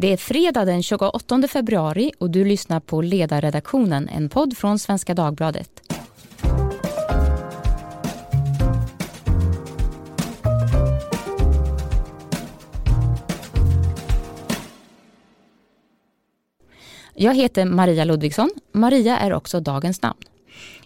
Det är fredag den 28 februari och du lyssnar på Ledarredaktionen, en podd från Svenska Dagbladet. Jag heter Maria Ludvigsson. Maria är också dagens namn.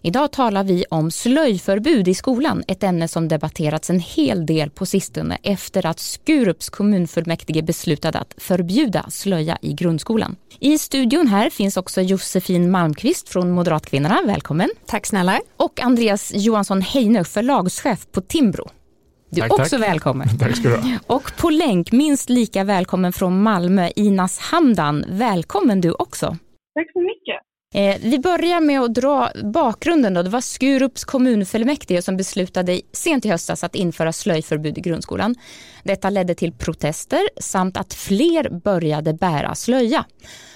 Idag talar vi om slöjförbud i skolan, ett ämne som debatterats en hel del på sistone efter att Skurups kommunfullmäktige beslutade att förbjuda slöja i grundskolan. I studion här finns också Josefin Malmqvist från Moderatkvinnorna, välkommen. Tack snälla. Och Andreas Johansson Heinö, förlagschef på Timbro. Du är också tack. välkommen. Tack ska du ha. Och på länk, minst lika välkommen från Malmö, Inas Hamdan. Välkommen du också. Tack så mycket. Eh, vi börjar med att dra bakgrunden. Då. Det var Skurups kommunfullmäktige som beslutade sent i höstas att införa slöjförbud i grundskolan. Detta ledde till protester samt att fler började bära slöja.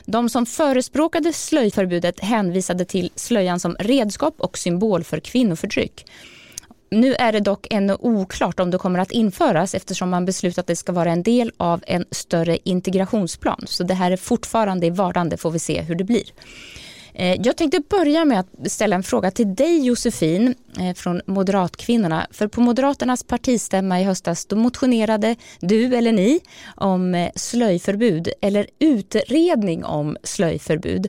De som förespråkade slöjförbudet hänvisade till slöjan som redskap och symbol för kvinnoförtryck. Nu är det dock ännu oklart om det kommer att införas eftersom man beslutat att det ska vara en del av en större integrationsplan. Så det här är fortfarande i vardande, får vi se hur det blir. Eh, jag tänkte börja med att ställa en fråga till dig Josefin eh, från Moderatkvinnorna. För på Moderaternas partistämma i höstas då motionerade du eller ni om eh, slöjförbud eller utredning om slöjförbud.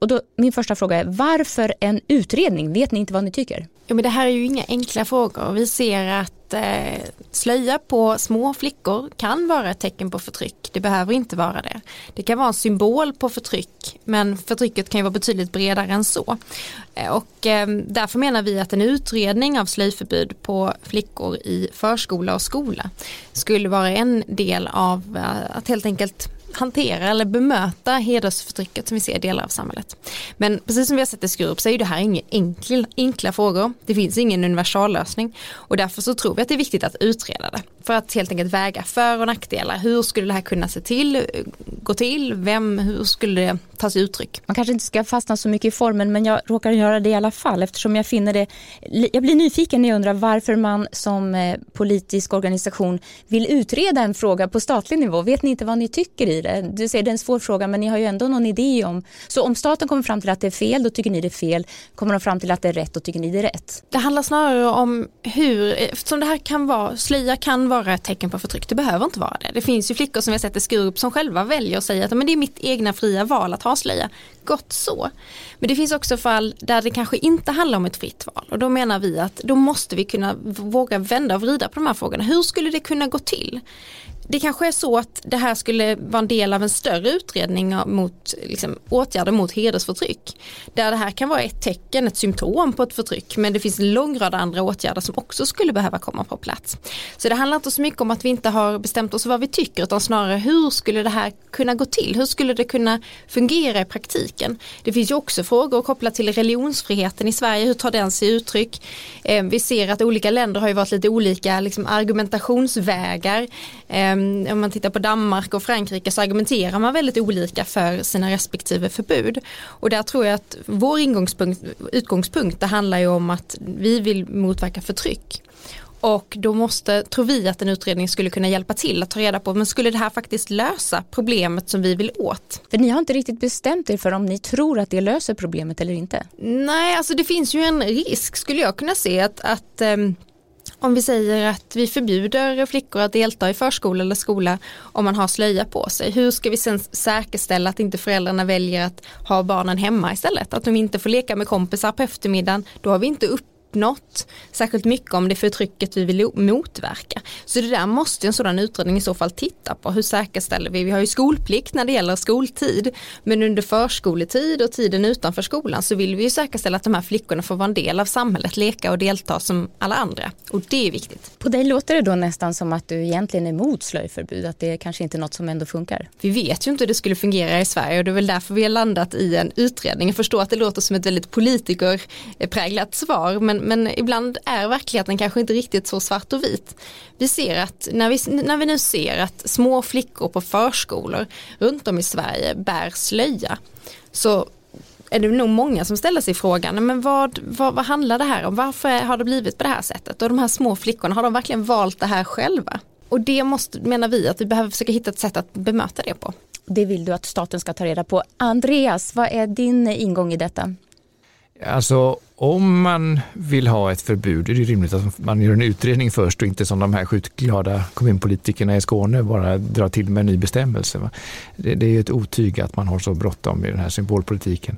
Och då, min första fråga är varför en utredning? Vet ni inte vad ni tycker? Ja, men det här är ju inga enkla frågor. Vi ser att eh, slöja på små flickor kan vara ett tecken på förtryck. Det behöver inte vara det. Det kan vara en symbol på förtryck men förtrycket kan ju vara betydligt bredare än så. Eh, och eh, därför menar vi att en utredning av slöjförbud på flickor i förskola och skola skulle vara en del av eh, att helt enkelt hantera eller bemöta hedersförtrycket som vi ser i delar av samhället. Men precis som vi har sett i Skurup så är det här inga enkla, enkla frågor. Det finns ingen universallösning och därför så tror vi att det är viktigt att utreda det. För att helt enkelt väga för och nackdelar. Hur skulle det här kunna se till, gå till, vem, hur skulle det ta sig uttryck? Man kanske inte ska fastna så mycket i formen men jag råkar göra det i alla fall eftersom jag finner det, jag blir nyfiken när jag undrar varför man som eh, politisk organisation vill utreda en fråga på statlig nivå. Vet ni inte vad ni tycker i det? Du säger det är en svår fråga men ni har ju ändå någon idé om, så om staten kommer fram till att det är fel då tycker ni det är fel, kommer de fram till att det är rätt då tycker ni det är rätt? Det handlar snarare om hur, eftersom det här kan vara, slöja kan vara ett tecken på förtryck, det behöver inte vara det. Det finns ju flickor som vi har sett i Skurup som själva väljer att säga att men det är mitt egna fria val att ha slöja. Gott så. Men det finns också fall där det kanske inte handlar om ett fritt val och då menar vi att då måste vi kunna våga vända och vrida på de här frågorna. Hur skulle det kunna gå till? Det kanske är så att det här skulle vara en del av en större utredning mot liksom, åtgärder mot hedersförtryck. Där det här kan vara ett tecken, ett symptom på ett förtryck men det finns en lång rad andra åtgärder som också skulle behöva komma på plats. Så det handlar inte så mycket om att vi inte har bestämt oss vad vi tycker utan snarare hur skulle det här kunna gå till? Hur skulle det kunna fungera i praktiken? Det finns ju också frågor kopplat till religionsfriheten i Sverige, hur tar den sig uttryck? Ehm, vi ser att olika länder har ju varit lite olika liksom, argumentationsvägar ehm, om man tittar på Danmark och Frankrike så argumenterar man väldigt olika för sina respektive förbud. Och där tror jag att vår utgångspunkt det handlar ju om att vi vill motverka förtryck. Och då måste, tror vi att en utredning skulle kunna hjälpa till att ta reda på, men skulle det här faktiskt lösa problemet som vi vill åt? För ni har inte riktigt bestämt er för om ni tror att det löser problemet eller inte? Nej, alltså det finns ju en risk skulle jag kunna se att, att um, om vi säger att vi förbjuder flickor att delta i förskola eller skola om man har slöja på sig. Hur ska vi sen säkerställa att inte föräldrarna väljer att ha barnen hemma istället? Att de inte får leka med kompisar på eftermiddagen. Då har vi inte upp uppnått särskilt mycket om det förtrycket vi vill motverka. Så det där måste en sådan utredning i så fall titta på. Hur säkerställer vi? Vi har ju skolplikt när det gäller skoltid. Men under förskoletid och tiden utanför skolan så vill vi ju säkerställa att de här flickorna får vara en del av samhället, leka och delta som alla andra. Och det är viktigt. På dig låter det då nästan som att du egentligen är emot slöjförbud, att det kanske inte är något som ändå funkar. Vi vet ju inte hur det skulle fungera i Sverige och det är väl därför vi har landat i en utredning. Jag förstår att det låter som ett väldigt politikerpräglat svar men, men ibland är verkligheten kanske inte riktigt så svart och vit. Vi ser att när vi, när vi nu ser att små flickor på förskolor runt om i Sverige bär slöja så är det nog många som ställer sig frågan, men vad, vad, vad handlar det här om? Varför har det blivit på det här sättet? Och de här små flickorna, har de verkligen valt det här själva? Och det måste, menar vi, att vi behöver försöka hitta ett sätt att bemöta det på. Det vill du att staten ska ta reda på. Andreas, vad är din ingång i detta? Alltså om man vill ha ett förbud är det rimligt att man gör en utredning först och inte som de här skjutglada kommunpolitikerna i Skåne bara drar till med en ny bestämmelse. Det, är är ett otyg att man har så bråttom i den här symbolpolitiken.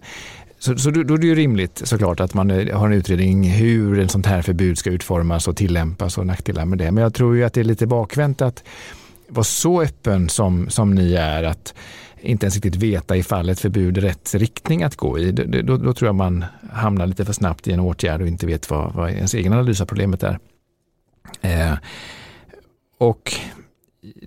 Så, så då är det ju rimligt såklart att man eh, har en utredning hur en sånt här förbud ska utformas och tillämpas och nackdelar med det. Men jag tror ju att det är lite bakvänt att vara så öppen som, som ni är att inte ens riktigt veta ifall ett förbud är rätt riktning att gå i. Då, då, då, tror jag man hamnar lite för snabbt i en åtgärd och inte vet vad, vad ens egen analys av problemet är. Eh, och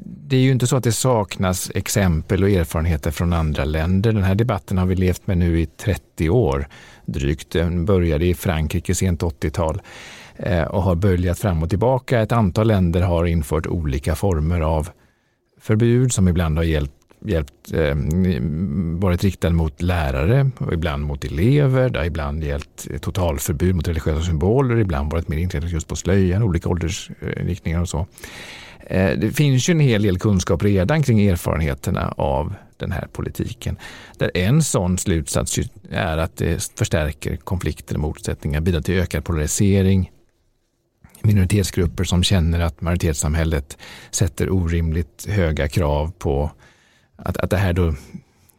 det är ju inte så att det saknas exempel och erfarenheter från andra länder. Den här debatten har vi levt med nu i 30 år drygt. Den började i Frankrike sent 80-tal eh, och har böljat fram och tillbaka. Ett antal länder har infört olika former av förbud som ibland har gällt hjälpt, eh, varit riktad mot lärare och ibland mot elever. Det har ibland gällt totalförbud mot religiösa symboler, ibland varit mer inriktat just på slöjan, olika åldersriktningar och så. Eh, det finns ju en hel del kunskap redan kring erfarenheterna av den här politiken. Där en sån slutsats är att det förstärker konflikter och motsättningar, bidrar till ökad polarisering, minoritetsgrupper som känner att majoritetssamhället sätter orimligt höga krav på att, att det här då,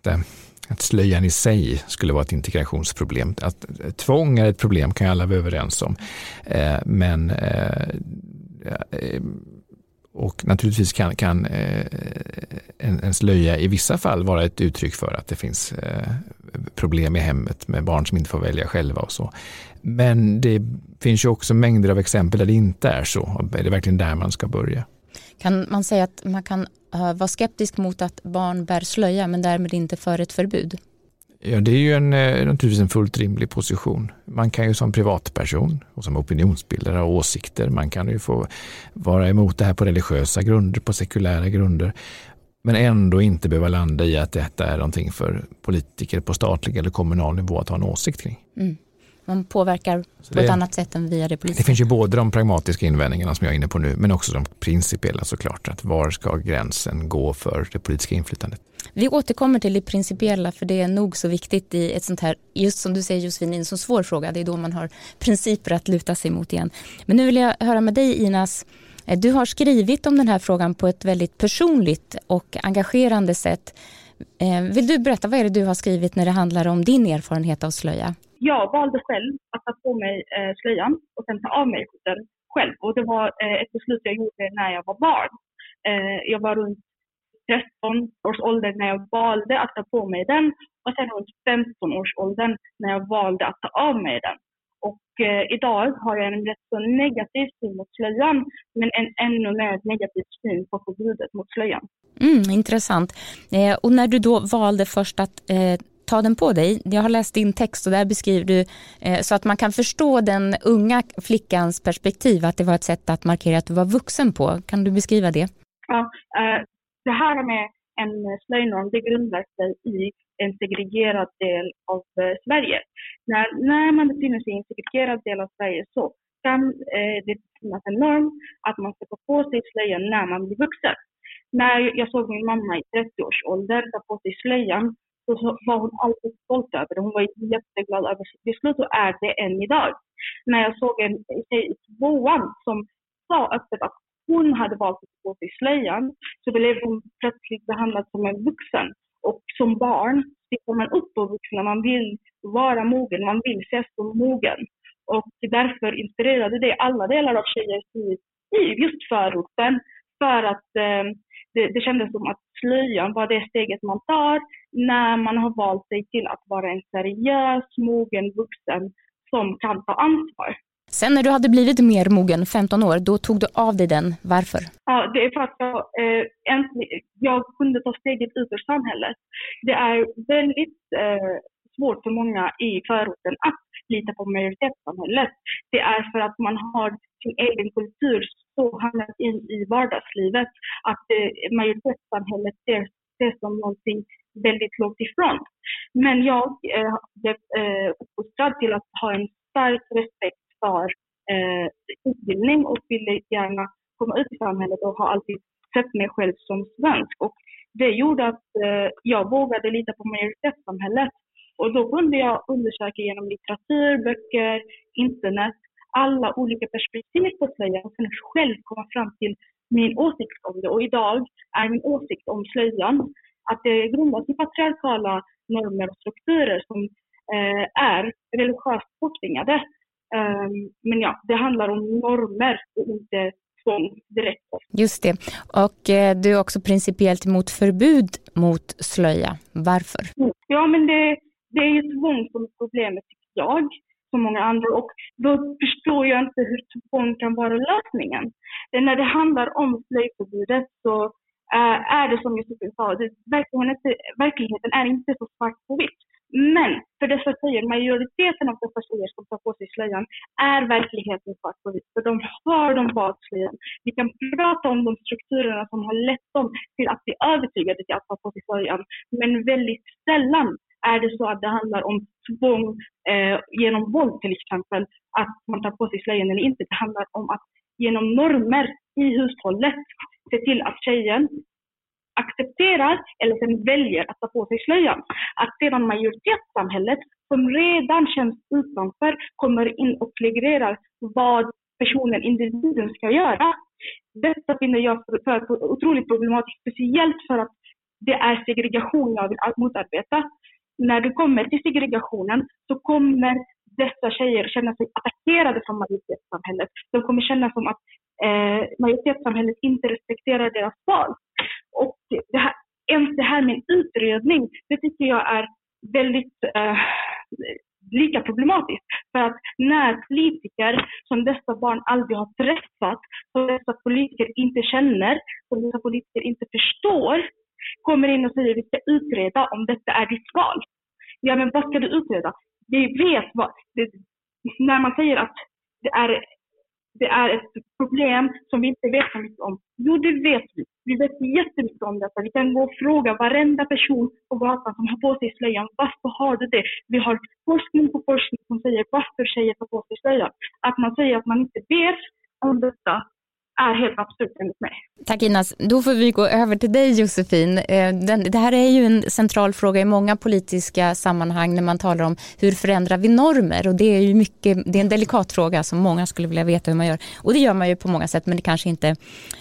det, att slöjan i sig skulle vara ett integrationsproblem. Att eh, tvång är ett problem kan alla vara överens om. Eh, men eh, eh, och naturligtvis kan, kan eh, en, en, slöja i vissa fall vara ett uttryck för att det finns eh, problem i hemmet med barn som inte får välja själva och så. Men det finns ju också mängder av exempel där det inte är så. Är det verkligen där man ska börja? Kan man säga att man kan uh, vara skeptisk mot att barn bär slöja men därmed inte för ett förbud? Ja, det är ju en, eh, naturligtvis en fullt rimlig position. Man kan ju som privatperson och som opinionsbildare ha åsikter. Man kan ju få vara emot det här på religiösa grunder, på sekulära grunder. Men ändå inte behöva landa i att detta är någonting för politiker på statlig eller kommunal nivå att ha en åsikt kring. Mm man påverkar på det, ett annat sätt än via det politiska. Det finns ju både de pragmatiska invändningarna som jag är inne på nu, men också de principiella såklart. Att var ska gränsen gå för det politiska inflytandet? Vi återkommer till det principiella för det är nog så viktigt i ett sånt här, just som du säger Josefin, en så svår fråga. Det är då man har principer att luta sig mot igen. Men nu vill jag höra med dig Inas. Eh, du har skrivit om den här frågan på ett väldigt personligt och engagerande sätt. Eh, vill du berätta, vad är det du har skrivit när det handlar om din erfarenhet av slöja? Jag valde själv att ta på mig eh, slöjan och sen ta av mig skjortan själv. Och det var eh, ett beslut jag gjorde när jag var barn. Eh, jag var runt 13 års ålder när jag valde att ta på mig den och sen runt 15 års åldern när jag valde att ta av mig den. Och eh, idag har jag en rätt så negativ syn mot slöjan men en ännu mer negativ syn på förbudet mot slöjan. Mm, intressant. Eh, och när du då valde först att eh, ta den på dig. Jag har läst din text och där beskriver du eh, så att man kan förstå den unga flickans perspektiv att det var ett sätt att markera att du var vuxen på. Kan du beskriva det? Ja, eh, det här med en slöjnorm det grundar sig i en segregerad del av eh, Sverige. När, när man befinner sig i en segregerad del av Sverige så kan eh, det finnas en norm att man ska ta på sig slöjan när man blir vuxen. När jag såg min mamma i 30-årsåldern ta på sig slöjan så var hon alltid stolt över det. Hon var jätteglad över sitt beslut och är det än idag. När jag såg en tjej i tvåan som sa öppet att hon hade valt att gå till slöjan så blev hon plötsligt behandlad som en vuxen. Och som barn tittar man upp på vuxna, man vill vara mogen, man vill ses som mogen. Och därför inspirerade det alla delar av tjejers liv i just förorten. För att eh, det, det kändes som att slöjan var det steget man tar när man har valt sig till att vara en seriös, mogen vuxen som kan ta ansvar. Sen när du hade blivit mer mogen, 15 år, då tog du av dig den. Varför? Ja, det är för att jag, eh, jag kunde ta steget ut ur samhället. Det är väldigt eh, svårt för många i förorten att lita på majoritetssamhället. Det är för att man har sin egen kultur så hamnat in i vardagslivet att eh, majoritetssamhället ser det som någonting väldigt långt ifrån. Men jag eh, blev eh, uppfostrad till att ha en stark respekt för eh, utbildning och ville gärna komma ut i samhället och har alltid sett mig själv som svensk. Och det gjorde att eh, jag vågade lita på majoritetssamhället. Och då kunde jag undersöka genom litteratur, böcker, internet, alla olika perspektiv på slöjan och sen själv komma fram till min åsikt om det. Och idag är min åsikt om slöjan att det grundas i patriarkala normer och strukturer som eh, är religiöst påtvingade. Um, men ja, det handlar om normer och inte tvång direkt. Just det. Och eh, du är också principiellt emot förbud mot slöja. Varför? Ja, men det, det är ju tvång som är problemet, tycker jag, som många andra. Och då förstår jag inte hur tvång kan vara lösningen. När det handlar om slöjförbudet så eh, är det som Josefin sa, det, verkligheten, verkligheten är inte så svart på vitt. Men för dessa tjejer, majoriteten av dessa tjejer som tar på sig slöjan är verkligheten svart på vitt. För de har de valt slöjan. Vi kan prata om de strukturerna som har lett dem till att bli övertygade till att ta på sig slöjan. Men väldigt sällan är det så att det handlar om tvång eh, genom våld till exempel, att man tar på sig slöjan eller inte. Det handlar om att genom normer i hushållet se till att tjejen accepterar eller sen väljer att ta på sig slöjan. Att sedan majoritetssamhället som redan känns utanför kommer in och reglerar vad personen, individen ska göra. Detta finner jag för otroligt problematiskt, speciellt för att det är segregation jag vill motarbeta. När du kommer till segregationen så kommer dessa tjejer känna sig attackerade från majoritetssamhället. De kommer känna som att eh, majoritetssamhället inte respekterar deras val. Och det här, ens det här med en utredning, det tycker jag är väldigt eh, lika problematiskt. För att när politiker som dessa barn aldrig har träffat, som dessa politiker inte känner, som dessa politiker inte förstår, kommer in och säger att vi ska utreda om detta är ditt val. Ja, men vad ska du utreda? Vi vet vad... Det, när man säger att det är det är ett problem som vi inte vet så mycket om. Jo, det vet vi. Vi vet jättemycket om detta. Vi kan gå och fråga varenda person på gatan som har på sig slöjan. Varför har du det? Vi har forskning på forskning som säger varför tjejer tar på sig slöjan. Att man säger att man inte vet om detta är helt absurt enligt mig. Tack Inas. Då får vi gå över till dig Josefin. Eh, det här är ju en central fråga i många politiska sammanhang när man talar om hur förändrar vi normer och det är ju mycket, det är en delikat fråga som många skulle vilja veta hur man gör. Och det gör man ju på många sätt men det kanske inte,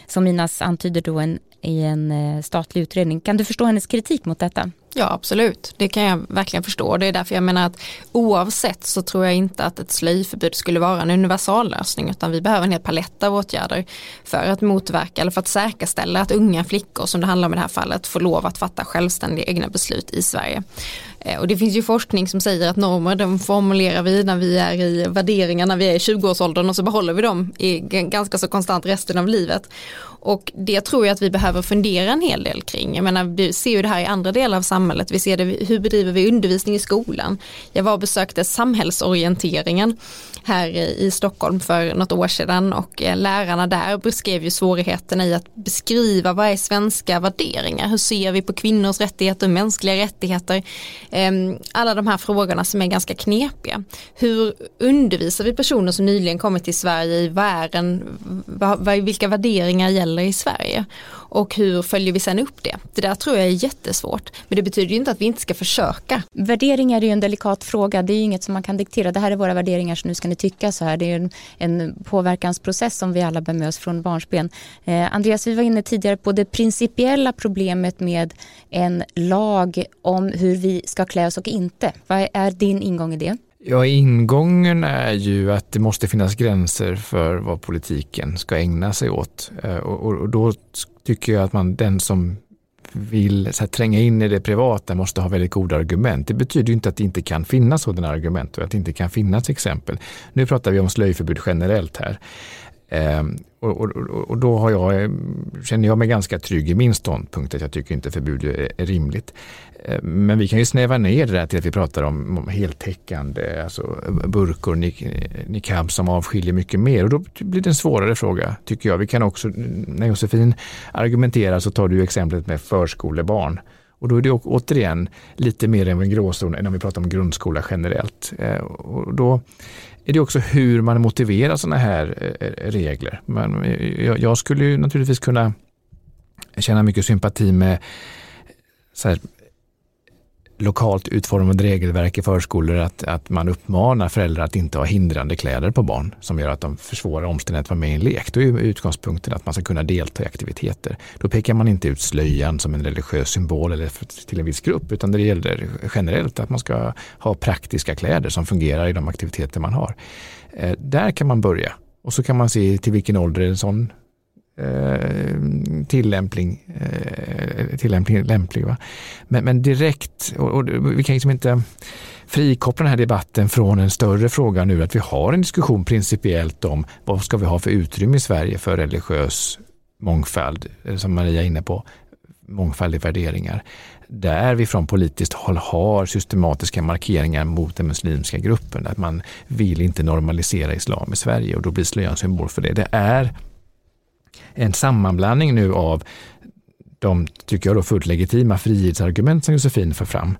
som Inas antyder då, en, i en eh, statlig utredning. Kan du förstå hennes kritik mot detta? Ja absolut, det kan jag verkligen förstå. Det är därför jag menar att oavsett så tror jag inte att ett slöjförbud skulle vara en universallösning utan vi behöver en hel palett av åtgärder för att motverka eller för att säkerställa att unga flickor som det handlar om i det här fallet får lov att fatta självständiga egna beslut i Sverige. Eh, och det finns ju forskning som säger att normer de formulerar vi när vi är i värderingar när vi är i 20-årsåldern och så behåller vi dem i ganska så konstant resten av livet. Och det tror jag att vi behöver fundera en hel del kring. Jag menar, vi ser ju det här i andra delar av samhället. Vi ser det, hur bedriver vi undervisning i skolan? Jag var och besökte samhällsorienteringen här i Stockholm för något år sedan och eh, lärarna där beskrev ju svårigheterna i att beskriva vad är svenska värderingar? Hur ser vi på kvinnors rättigheter, mänskliga rättigheter? Ehm, alla de här frågorna som är ganska knepiga. Hur undervisar vi personer som nyligen kommit till Sverige i vad är en, vilka värderingar gäller i Sverige? Och hur följer vi sen upp det? Det där tror jag är jättesvårt. Men det betyder ju inte att vi inte ska försöka. Värderingar är ju en delikat fråga. Det är ju inget som man kan diktera. Det här är våra värderingar så nu ska ni tycka så här. Det är en, en påverkansprocess som vi alla bär med oss från barnsben. Eh, Andreas, vi var inne tidigare på det principiella problemet med en lag om hur vi ska klä oss och inte. Vad är din ingång i det? Ja, ingången är ju att det måste finnas gränser för vad politiken ska ägna sig åt. Eh, och, och, och då tycker jag att man, den som vill så här, tränga in i det privata måste ha väldigt goda argument. Det betyder inte att det inte kan finnas sådana argument och att det inte kan finnas exempel. Nu pratar vi om slöjförbud generellt här. Ehm, och, och, och, då har jag, eh, känner jag mig ganska trygg i min ståndpunkt att jag tycker inte förbud är, är rimligt. Eh, men vi kan ju snäva ner det där till att vi pratar om, om heltäckande, alltså burkor, eh, niqab som avskiljer mycket mer och då blir det en svårare fråga tycker jag. Vi kan också, när Josefin argumenterar så tar du exemplet med förskolebarn. Och då är det återigen lite mer än en gråzon än om vi pratar om grundskola generellt. Och då är det också hur man motiverar sådana här eh, eh, regler. Men eh, jag skulle ju naturligtvis kunna känna mycket sympati med så här, lokalt utformade regelverk i förskolor att, att man uppmanar föräldrar att inte ha hindrande kläder på barn som gör att de försvårar omständigheten att vara med i en lek. Då är utgångspunkten att man ska kunna delta i aktiviteter. Då pekar man inte ut slöjan som en religiös symbol eller till en viss grupp utan det gäller generellt att man ska ha praktiska kläder som fungerar i de aktiviteter man har. Eh, där kan man börja och så kan man se till vilken ålder en sån Eh, tillämpning, tillämpning eh, lämplig. Va? Men, men direkt, och, och, vi kan liksom inte frikoppla den här debatten från en större fråga nu att vi har en diskussion principiellt om vad ska vi ha för utrymme i Sverige för religiös mångfald, eh, som Maria är inne på, mångfald i värderingar. Där vi från politiskt håll har systematiska markeringar mot den muslimska gruppen, att man vill inte normalisera islam i Sverige och då blir slöjan symbol för det. Det är en sammanblandning nu av de, tycker jag, då fullt legitima frihetsargument som Josefin för fram,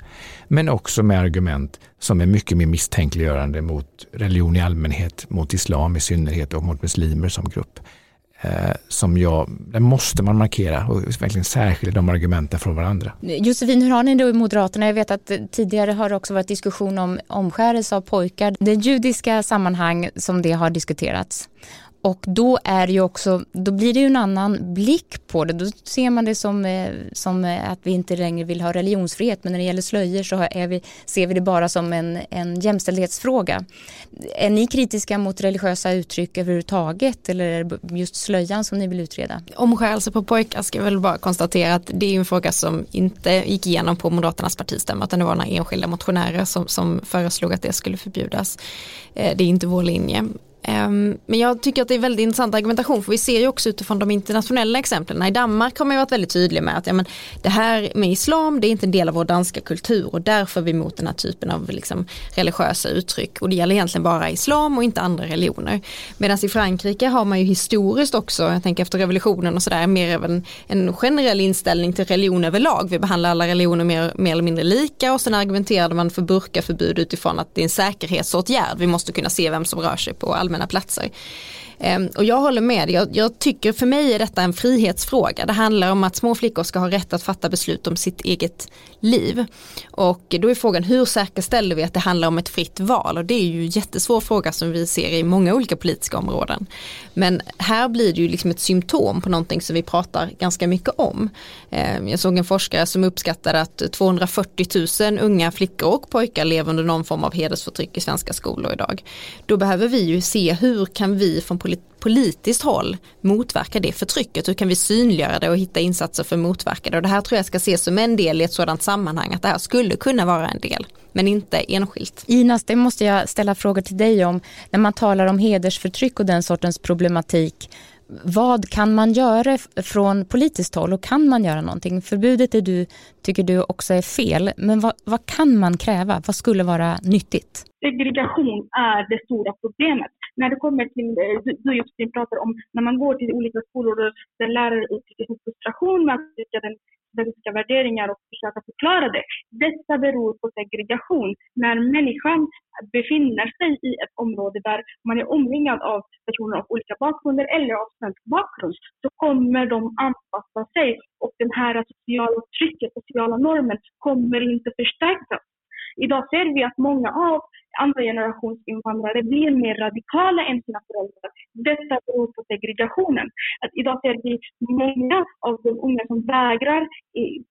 men också med argument som är mycket mer misstänkliggörande mot religion i allmänhet, mot islam i synnerhet och mot muslimer som grupp. Eh, som jag, där måste man markera och verkligen särskilja de argumenten från varandra. Josefin, hur har ni då i Moderaterna? Jag vet att tidigare har det också varit diskussion om omskärelse av pojkar. Det judiska sammanhang som det har diskuterats. Och då är ju också, då blir det ju en annan blick på det. Då ser man det som, eh, som eh, att vi inte längre vill ha religionsfrihet. Men när det gäller slöjor så är vi, ser vi det bara som en, en jämställdhetsfråga. Är ni kritiska mot religiösa uttryck överhuvudtaget eller är det just slöjan som ni vill utreda? Omskärelse på pojkar ska jag väl bara konstatera att det är en fråga som inte gick igenom på Moderaternas partistämma utan det var några enskilda motionärer som, som föreslog att det skulle förbjudas. Eh, det är inte vår linje. Ehm, men jag tycker att det är väldigt intressant argumentation för vi ser ju också utifrån de internationella exemplen. I Danmark har man ju varit väldigt tydlig med att ja, men det här med islam det är inte en del av vår danska kultur och därför är vi emot den här typen av liksom, religiösa uttryck och det gäller egentligen bara islam och inte andra religioner. Medan i Frankrike har man ju historiskt också, jag tänker efter revolutionen och sådär, mer av en, en generell inställning till religion överlag. Vi behandlar alla religioner mer, mer eller mindre lika och sen argumenterade man för burkaförbud utifrån att det är en säkerhetsåtgärd. Vi måste kunna se vem som rör sig på allmänna allmänna platser. Ehm, och jag håller med, jag, jag, tycker för mig är detta en frihetsfråga. Det handlar om att små flickor ska ha rätt att fatta beslut om sitt eget liv. Och då är frågan hur säkerställer vi att det handlar om ett fritt val? Och det är ju en jättesvår fråga som vi ser i många olika politiska områden. Men här blir det ju liksom ett symptom på någonting som vi pratar ganska mycket om. Ehm, jag såg en forskare som uppskattade att 240 000 unga flickor och pojkar lever under någon form av hedersförtryck i svenska skolor idag. Då behöver vi ju se hur kan vi från politiskt håll motverka det förtrycket? Hur kan vi synliggöra det och hitta insatser för att motverka det? Och det här tror jag ska ses som en del i ett sådant sammanhang att det här skulle kunna vara en del men inte enskilt. Inas, det måste jag ställa frågor till dig om. När man talar om hedersförtryck och den sortens problematik vad kan man göra från politiskt håll och kan man göra någonting? Förbudet är du, tycker du också är fel, men vad, vad kan man kräva? Vad skulle vara nyttigt? Segregation är det stora problemet när det kommer till, eh, du, du Josefin pratar om när man går till olika skolor där lärare uttrycker sin frustration med att uttrycka den svenska värderingar och försöka förklara det. Detta beror på segregation. När människan befinner sig i ett område där man är omringad av personer av olika bakgrunder eller av svensk bakgrund så kommer de anpassa sig och det här sociala trycket, sociala normen kommer inte förstärkas. Idag ser vi att många av andra generations invandrare blir mer radikala än sina föräldrar. Detta beror på segregationen. Att idag ser vi många av de unga som vägrar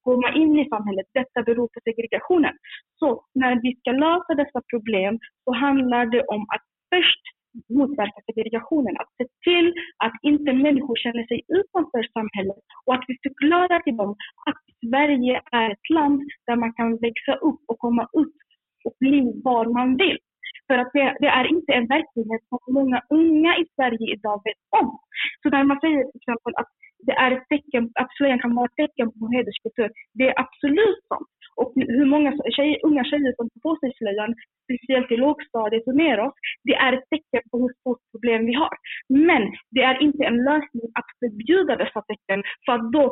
komma in i samhället. Detta beror på segregationen. Så när vi ska lösa dessa problem så handlar det om att först motverka segregationen. Att se till att inte människor känner sig utanför samhället och att vi förklarar till dem att Sverige är ett land där man kan växa upp och komma upp och bli vad man vill. För att det, det, är inte en verklighet som många unga i Sverige idag vet om. Så när man säger till exempel att det är ett tecken, att slöjan kan vara ett tecken på hederskultur, det är absolut sant. Och hur många tjejer, unga tjejer som tar på sig slöjan, speciellt i lågstadiet och neråt, det är ett tecken på hur stort problem vi har. Men det är inte en lösning att förbjuda dessa tecken, för att då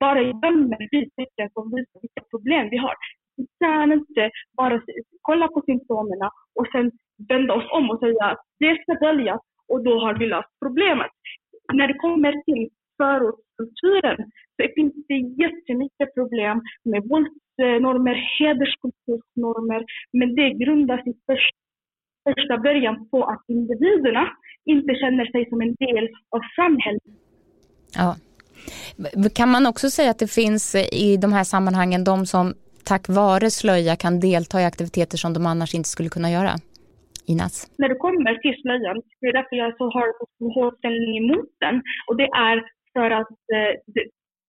bara gömmer vi tecken som visar vilka problem vi har. Vi kan inte bara kolla på symptomen och sen vända oss om och säga att det ska döljas och då har vi löst problemet. När det kommer till förortskulturen så finns det jättemycket problem med våldsnormer, hederskulturnormer, men det grundas i första, början på att individerna inte känner sig som en del av samhället. Ja. Kan man också säga att det finns i de här sammanhangen de som tack vare slöja kan delta i aktiviteter som de annars inte skulle kunna göra? Inas? När det kommer till slöjan, det är därför jag så har så hård ställning emot den. Och det är för att eh, det,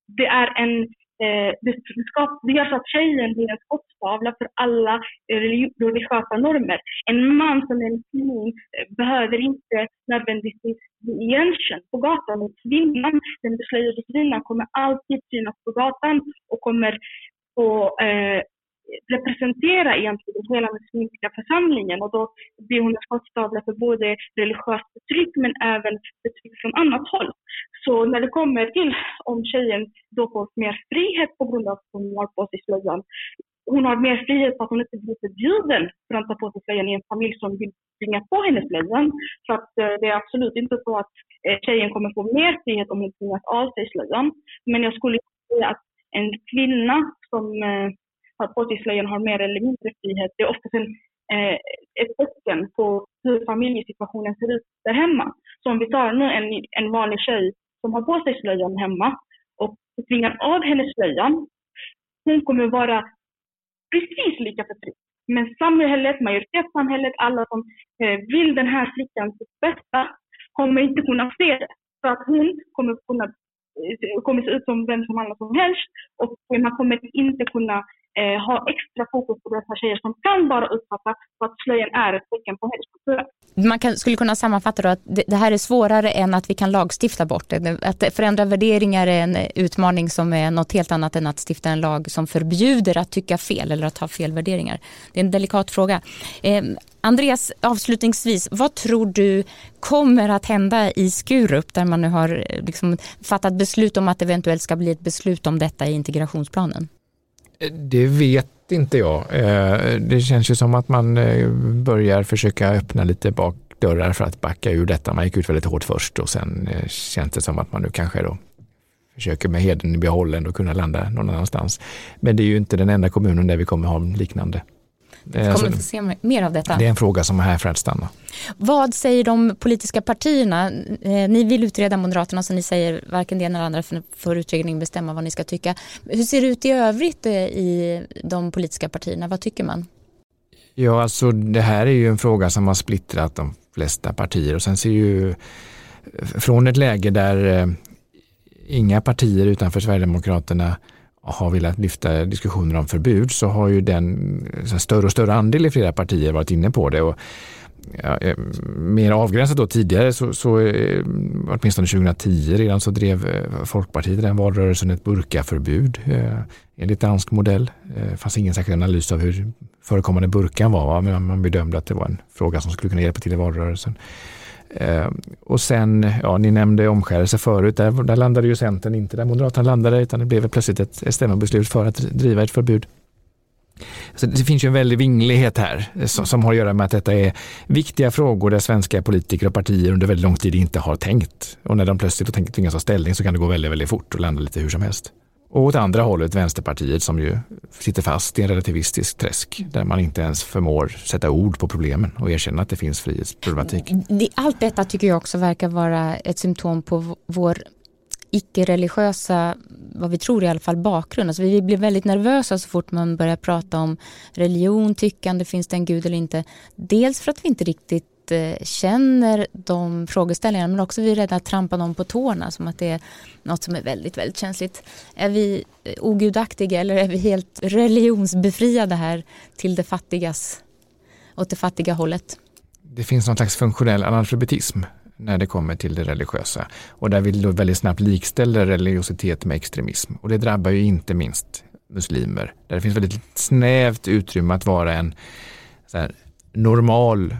det, är en eh, det, skap, det gör så att tjejen blir en skottstavla för alla eh, religiösa normer. En man som är muslim kvinna eh, behöver inte nödvändigtvis bli igenkänd på gatan. Och kvinnan, den beslöjade kvinnan, kommer alltid synas på gatan och kommer få eh, representera egentligen hela muslimska församlingen och då blir hon en skottstavla för både religiöst förtryck men även förtryck från annat håll. Så när det kommer till om tjejen då får mer frihet på grund av att hon har på sig slöjan, hon har mer frihet för att hon inte blir förbjuden för att ta på sig slöjan i en familj som vill tvinga på henne slöjan. Så att eh, det är absolut inte så att eh, tjejen kommer få mer frihet om hon tvingas av sig slöjan. Men jag skulle säga att en kvinna som eh, har på sig slöjan har mer eller mindre frihet. Det är oftast en, eh, ett tecken på hur familjesituationen ser ut där hemma. Så om vi tar nu en, en vanlig tjej som har på sig slöjan hemma och tvingar av henne slöjan, hon kommer vara precis lika förtryckt. Men samhället, majoritetssamhället, alla som eh, vill den här flickans bästa kommer inte kunna se det. För att hon kommer kunna eh, kommer se ut som vem som helst som helst och man kommer inte kunna eh, ha extra fokus på dessa tjejer som kan bara uppfatta att slöjan är ett tecken på hederskultur. Man kan, skulle kunna sammanfatta då att det, det, här är svårare än att vi kan lagstifta bort det. Att förändra värderingar är en utmaning som är något helt annat än att stifta en lag som förbjuder att tycka fel eller att ha fel värderingar. Det är en delikat fråga. Eh, Andreas, avslutningsvis, vad tror du kommer att hända i Skurup där man nu har eh, liksom fattat beslut om att det eventuellt ska bli ett beslut om detta i integrationsplanen? Det vet inte jag. Eh, det känns ju som att man eh, börjar försöka öppna lite bakdörrar för att backa ur detta. Man gick ut väldigt hårt först och sen eh, känns det som att man nu kanske då försöker med heden i behållen och kunna landa någon annanstans. Men det är ju inte den enda kommunen där vi kommer ha liknande. Vi kommer alltså, få se mer av detta. Det är en fråga som är här för att stanna. Vad säger de politiska partierna? Eh, ni vill utreda Moderaterna så ni säger varken det ena eller andra för utredningen bestämma vad ni ska tycka. Hur ser det ut i övrigt eh, i de politiska partierna? Vad tycker man? Ja, alltså det här är ju en fråga som har splittrat de flesta partier och sen ser ju från ett läge där eh, inga partier utanför Sverigedemokraterna har velat lyfta diskussioner om förbud så har ju den så större och större andel i flera partier varit inne på det. Och, ja, eh, mer avgränsat då tidigare så, så eh, åtminstone 2010 redan så drev eh, Folkpartiet i den valrörelsen ett burkaförbud eh, enligt dansk modell. Det fanns ingen särskild analys av hur förekommande burkan var men man bedömde att det var en fråga som skulle kunna hjälpa till i valrörelsen. Eh, och sen, ja ni nämnde omskärelse förut, där, där landade ju Centern inte där Moderaterna landade utan det blev plötsligt ett, stämmobeslut för att driva ett förbud. Så det finns ju en väldig vinglighet här eh, som, som, har att göra med att detta är viktiga frågor där svenska politiker och partier under väldigt lång tid inte har tänkt. Och när de plötsligt tvingas ta ställning så kan det gå väldigt, väldigt fort och landa lite hur som helst. Och åt andra hållet Vänsterpartiet som ju sitter fast i en relativistisk träsk där man inte ens förmår sätta ord på problemen och erkänna att det finns frihetsproblematik. Allt detta tycker jag också verkar vara ett symptom på vår icke-religiösa, vad vi tror i alla fall, bakgrund. Alltså vi blir väldigt nervösa så fort man börjar prata om religion, tyckande, finns det en gud eller inte. Dels för att vi inte riktigt Känner de frågeställningarna men också vi är rädda att trampa dem på tårna som att det är något som är väldigt, väldigt känsligt. Är vi ogudaktiga eller är vi helt religionsbefriade här till det fattigas, åt det fattiga hållet? Det finns någon slags funktionell analfabetism när det kommer till det religiösa och där vi då väldigt snabbt likställer religiositet med extremism och det drabbar ju inte minst muslimer där det finns väldigt snävt utrymme att vara en normal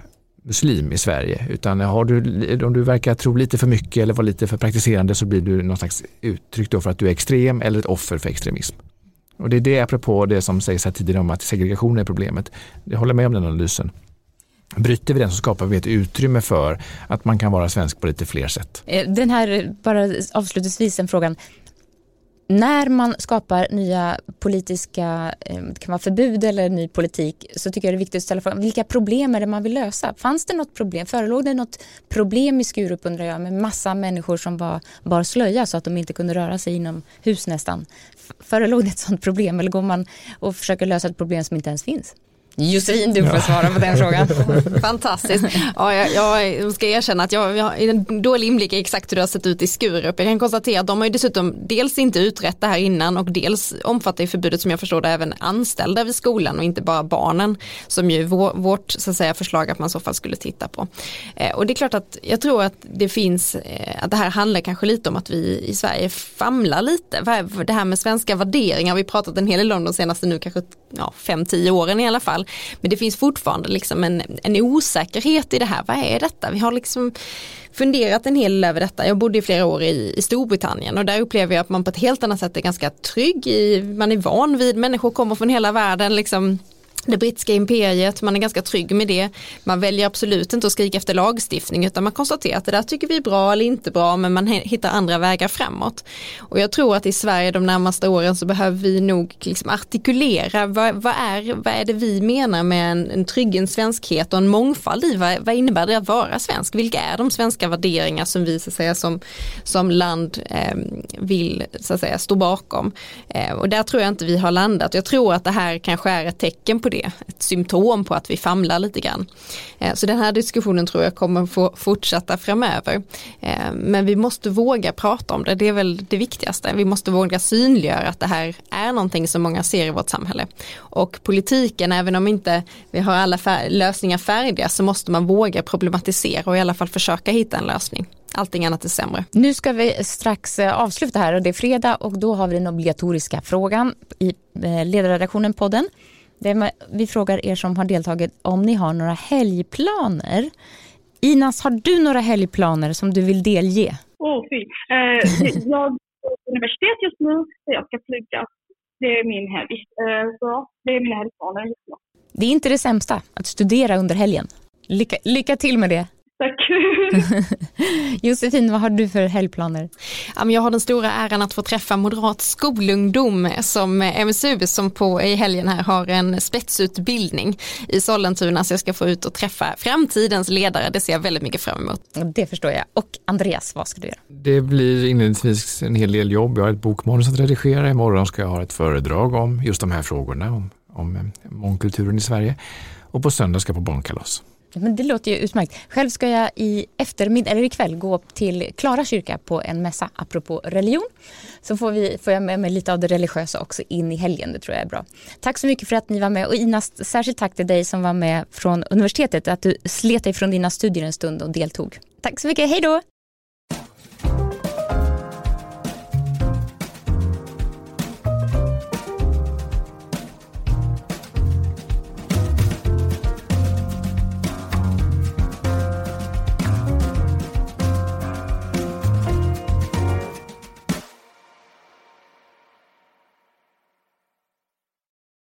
muslim i Sverige. Utan har du, om du verkar tro lite för mycket eller vara lite för praktiserande så blir du någon slags uttryck då för att du är extrem eller ett offer för extremism. Och det är det apropå det som sägs här tidigare om att segregation är problemet. Jag håller med om den analysen. Bryter vi den så skapar vi ett utrymme för att man kan vara svensk på lite fler sätt. Eh, den här, bara avslutningsvis en frågan. När man skapar nya politiska, eh, det kan vara förbud eller ny politik, så tycker jag det är viktigt att ställa frågan, vilka problem är det man vill lösa? Fanns det något problem? Förelåg det något problem i Skurup undrar jag med massa människor som var, bar slöja så att de inte kunde röra sig inom hus nästan? Förelåg det ett sådant problem eller går man och försöker lösa ett problem som inte ens finns? Josefin, du får svara på den frågan. Fantastiskt. Ja, jag, jag ska erkänna att jag, jag har en dålig inblick i exakt hur det har sett ut i Skurup. Jag kan konstatera att de har ju dessutom dels inte utrett det här innan och dels omfattar ju förbudet som jag förstår det även anställda vid skolan och inte bara barnen som ju vår, vårt så att säga, förslag att man i så fall skulle titta på. Eh, och det är klart att jag tror att det finns, eh, att det här handlar kanske lite om att vi i Sverige famlar lite. Det här med svenska värderingar, vi har pratat en hel del om de senaste nu kanske ja, fem, tio åren i alla fall men det finns fortfarande liksom en, en osäkerhet i det här. Vad är detta? Vi har liksom funderat en hel del över detta. Jag bodde i flera år i, i Storbritannien och där upplever jag att man på ett helt annat sätt är ganska trygg i, man är van vid, människor kommer från hela världen liksom det brittiska imperiet, man är ganska trygg med det. Man väljer absolut inte att skrika efter lagstiftning utan man konstaterar att det där tycker vi är bra eller inte bra men man hittar andra vägar framåt. Och jag tror att i Sverige de närmaste åren så behöver vi nog liksom artikulera vad, vad, är, vad är det vi menar med en, en trygg svenskhet och en mångfald i vad, vad innebär det att vara svensk? Vilka är de svenska värderingar som vi så att säga, som, som land eh, vill så att säga, stå bakom? Eh, och där tror jag inte vi har landat. Jag tror att det här kanske är ett tecken på det det, ett symptom på att vi famlar lite grann. Eh, så den här diskussionen tror jag kommer få fortsätta framöver. Eh, men vi måste våga prata om det, det är väl det viktigaste. Vi måste våga synliggöra att det här är någonting som många ser i vårt samhälle. Och politiken, även om inte vi har alla fär lösningar färdiga, så måste man våga problematisera och i alla fall försöka hitta en lösning allting annat är sämre. Nu ska vi strax eh, avsluta här och det är fredag och då har vi den obligatoriska frågan i ledarredaktionen podden. Är, vi frågar er som har deltagit om ni har några helgplaner. Inas, har du några helgplaner som du vill delge? Åh, oh, fy. Eh, jag är på universitet just nu, så jag ska flyga. Det är min helg. Eh, så det är mina helgplaner just nu. Det är inte det sämsta, att studera under helgen. Lycka, lycka till med det. Tack. Josefin, vad har du för helgplaner? Jag har den stora äran att få träffa moderat skolungdom som MSU som på i helgen här har en spetsutbildning i Sollentuna så jag ska få ut och träffa framtidens ledare. Det ser jag väldigt mycket fram emot. Det förstår jag. Och Andreas, vad ska du göra? Det blir inledningsvis en hel del jobb. Jag har ett bokmanus att redigera. Imorgon ska jag ha ett föredrag om just de här frågorna om, om mångkulturen i Sverige. Och på söndag ska jag på barnkalas. Men det låter ju utmärkt. Själv ska jag i eftermiddag, eller ikväll, gå till Klara kyrka på en mässa apropå religion. Så får, vi, får jag med mig lite av det religiösa också in i helgen, det tror jag är bra. Tack så mycket för att ni var med och Ina, särskilt tack till dig som var med från universitetet, att du slet dig från dina studier en stund och deltog. Tack så mycket, hej då!